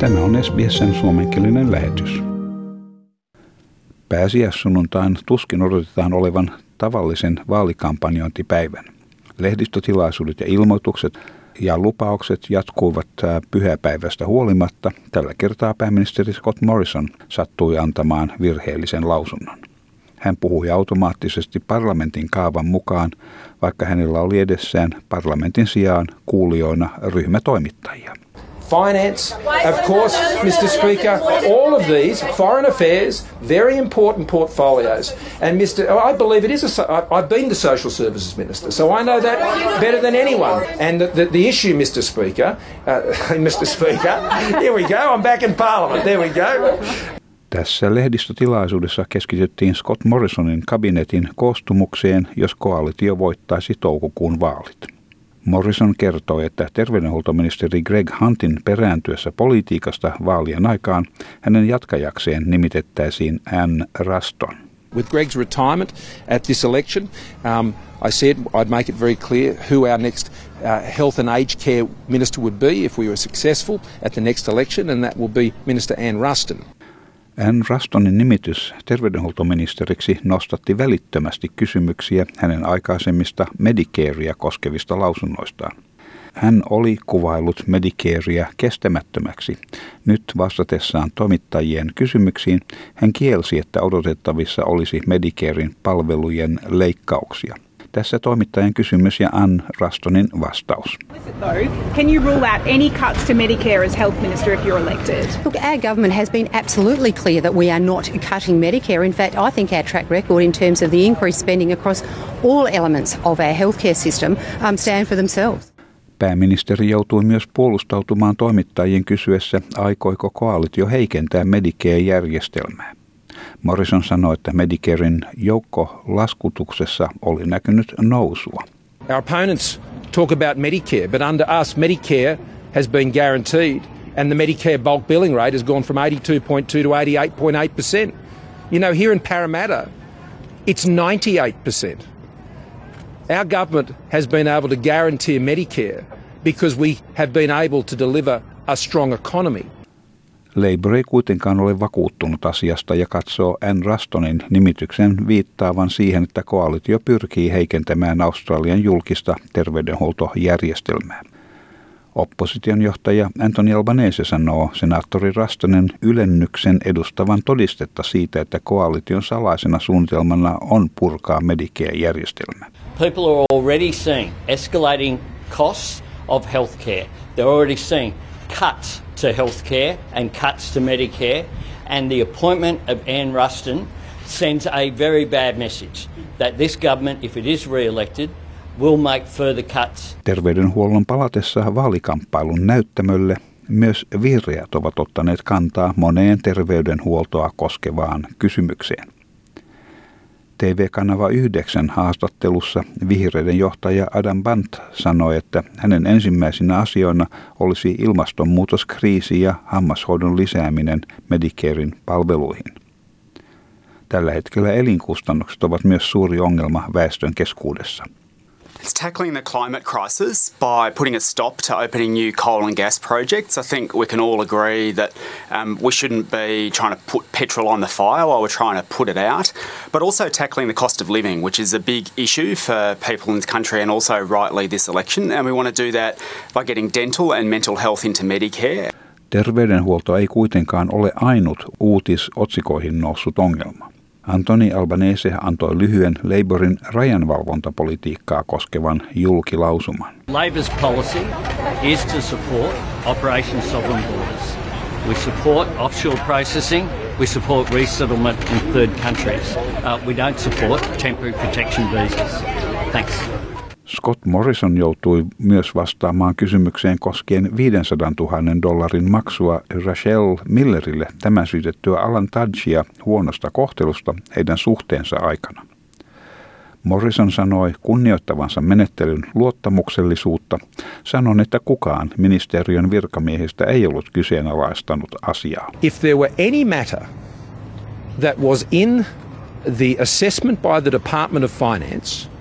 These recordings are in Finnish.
Tämä on SBSn suomenkielinen lähetys. Pääsiäissunnuntain tuskin odotetaan olevan tavallisen vaalikampanjointipäivän. Lehdistötilaisuudet ja ilmoitukset ja lupaukset jatkuivat pyhäpäivästä huolimatta. Tällä kertaa pääministeri Scott Morrison sattui antamaan virheellisen lausunnon. Hän puhui automaattisesti parlamentin kaavan mukaan, vaikka hänellä oli edessään parlamentin sijaan kuulijoina ryhmätoimittajia. Finance, of course, Mr. Speaker, all of these, foreign affairs, very important portfolios. And Mr. I believe it is a, I've been the social services minister, so I know that better than anyone. And the, the, the issue, Mr. Speaker, uh, Mr. Speaker, here we go, I'm back in Parliament, there we go. Tässä lehdistötilaisuudessa keskityttiin Scott Morrisonin kabinetin koostumukseen, jos koalitio voittaisi toukokuun vaalit. Morrison kertoi, että terveydenhuoltoministeri Greg Huntin perääntyessä politiikasta vaalien aikaan hänen jatkajakseen nimitettäisiin Ann Raston. With Greg's retirement at this election, um, I said I'd make it very clear who our next uh, health and aged care minister would be if we were successful at the next election, and that will be Minister Ann Ruston. Ann Rustonin nimitys terveydenhuoltoministeriksi nostatti välittömästi kysymyksiä hänen aikaisemmista Medicarea koskevista lausunnoistaan. Hän oli kuvailut Medicarea kestämättömäksi. Nyt vastatessaan toimittajien kysymyksiin hän kielsi, että odotettavissa olisi Medicarein palvelujen leikkauksia – Tässä toimittajan kysymys ja Ann Rastonin vastaus. Can you rule out any cuts to Medicare as health minister if you're elected? Look, our government has been absolutely clear that we are not cutting Medicare. In fact, I think our track record in terms of the increased spending across all elements of our healthcare system um, stand for themselves. Pääministeri joutui myös puolustautumaan toimittajien kysyessä, aikoiko koalitio heikentää Medicare-järjestelmää. Morrison sanoi, että Medicarein joukkolaskutuksessa oli näkynyt nousua. Our opponents talk about Medicare, but under us Medicare has been guaranteed and the Medicare bulk billing rate has gone from 82.2 to 88.8%. You know, here in Parramatta, it's 98%. Our government has been able to guarantee Medicare because we have been able to deliver a strong economy. Labour ei kuitenkaan ole vakuuttunut asiasta ja katsoo Ann Rastonin nimityksen viittaavan siihen, että koalitio pyrkii heikentämään Australian julkista terveydenhuoltojärjestelmää. Opposition johtaja Anthony Albanese sanoo senaattori Rastonen ylennyksen edustavan todistetta siitä, että koalition salaisena suunnitelmana on purkaa Medicare-järjestelmä. People are already seeing escalating costs of healthcare. They're already seeing cuts to healthcare and cuts to Medicare, and the appointment of Anne Ruston sends a very bad message that this government, if it is re-elected, will make further cuts. Terveydenhuollon palatessa vaalikamppailun näyttämölle myös vihreät ovat ottaneet kantaa moneen terveydenhuoltoa koskevaan kysymykseen. TV-kanava 9 haastattelussa vihreiden johtaja Adam Bant sanoi, että hänen ensimmäisinä asioina olisi ilmastonmuutoskriisi ja hammashoidon lisääminen Medicarein palveluihin. Tällä hetkellä elinkustannukset ovat myös suuri ongelma väestön keskuudessa – It's tackling the climate crisis by putting a stop to opening new coal and gas projects. I think we can all agree that um, we shouldn't be trying to put petrol on the fire while we're trying to put it out, but also tackling the cost of living, which is a big issue for people in this country and also rightly this election. And we want to do that by getting dental and mental health into Medicare. Terveydenhuolto ei kuitenkaan ole ainut uutisotsikoihin noussut ongelma. Antoni Albanese antoi lyhyen Labourin rajanvalvontapolitiikkaa koskevan julkilausuman. Labour's policy is to support Operation Sovereign Borders. We support offshore processing. We support resettlement in third countries. Uh, we don't support temporary protection visas. Thanks. Scott Morrison joutui myös vastaamaan kysymykseen koskien 500 000 dollarin maksua Rachel Millerille tämän syytettyä Alan Tudgia huonosta kohtelusta heidän suhteensa aikana. Morrison sanoi kunnioittavansa menettelyn luottamuksellisuutta. Sanon, että kukaan ministeriön virkamiehistä ei ollut kyseenalaistanut asiaa. If there were any matter that was in the assessment by the Department of Finance –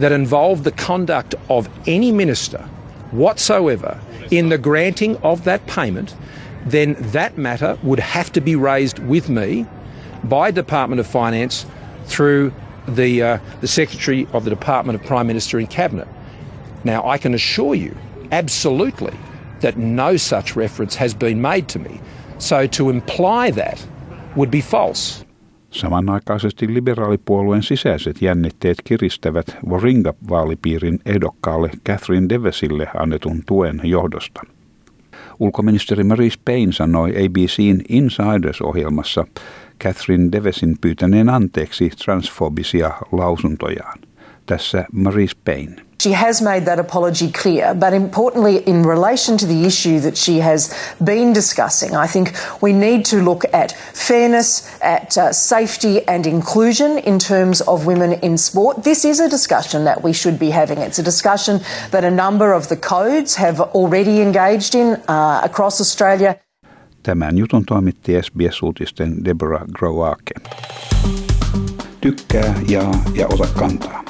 that involved the conduct of any minister whatsoever in the granting of that payment, then that matter would have to be raised with me by Department of Finance through the, uh, the Secretary of the Department of Prime Minister and Cabinet. Now, I can assure you, absolutely, that no such reference has been made to me. So to imply that would be false. Samanaikaisesti liberaalipuolueen sisäiset jännitteet kiristävät Waringa-vaalipiirin ehdokkaalle Catherine Devesille annetun tuen johdosta. Ulkoministeri Marie Payne sanoi ABCn Insiders-ohjelmassa Catherine Devesin pyytäneen anteeksi transfobisia lausuntojaan. Tässä Marie Payne. She has made that apology clear, but importantly, in relation to the issue that she has been discussing, I think we need to look at fairness, at uh, safety and inclusion in terms of women in sport. This is a discussion that we should be having. It's a discussion that a number of the codes have already engaged in uh, across Australia. Tämän jutun toimitti SBS-uutisten Deborah Groake. Tykkää, jaa ja ota kantaa.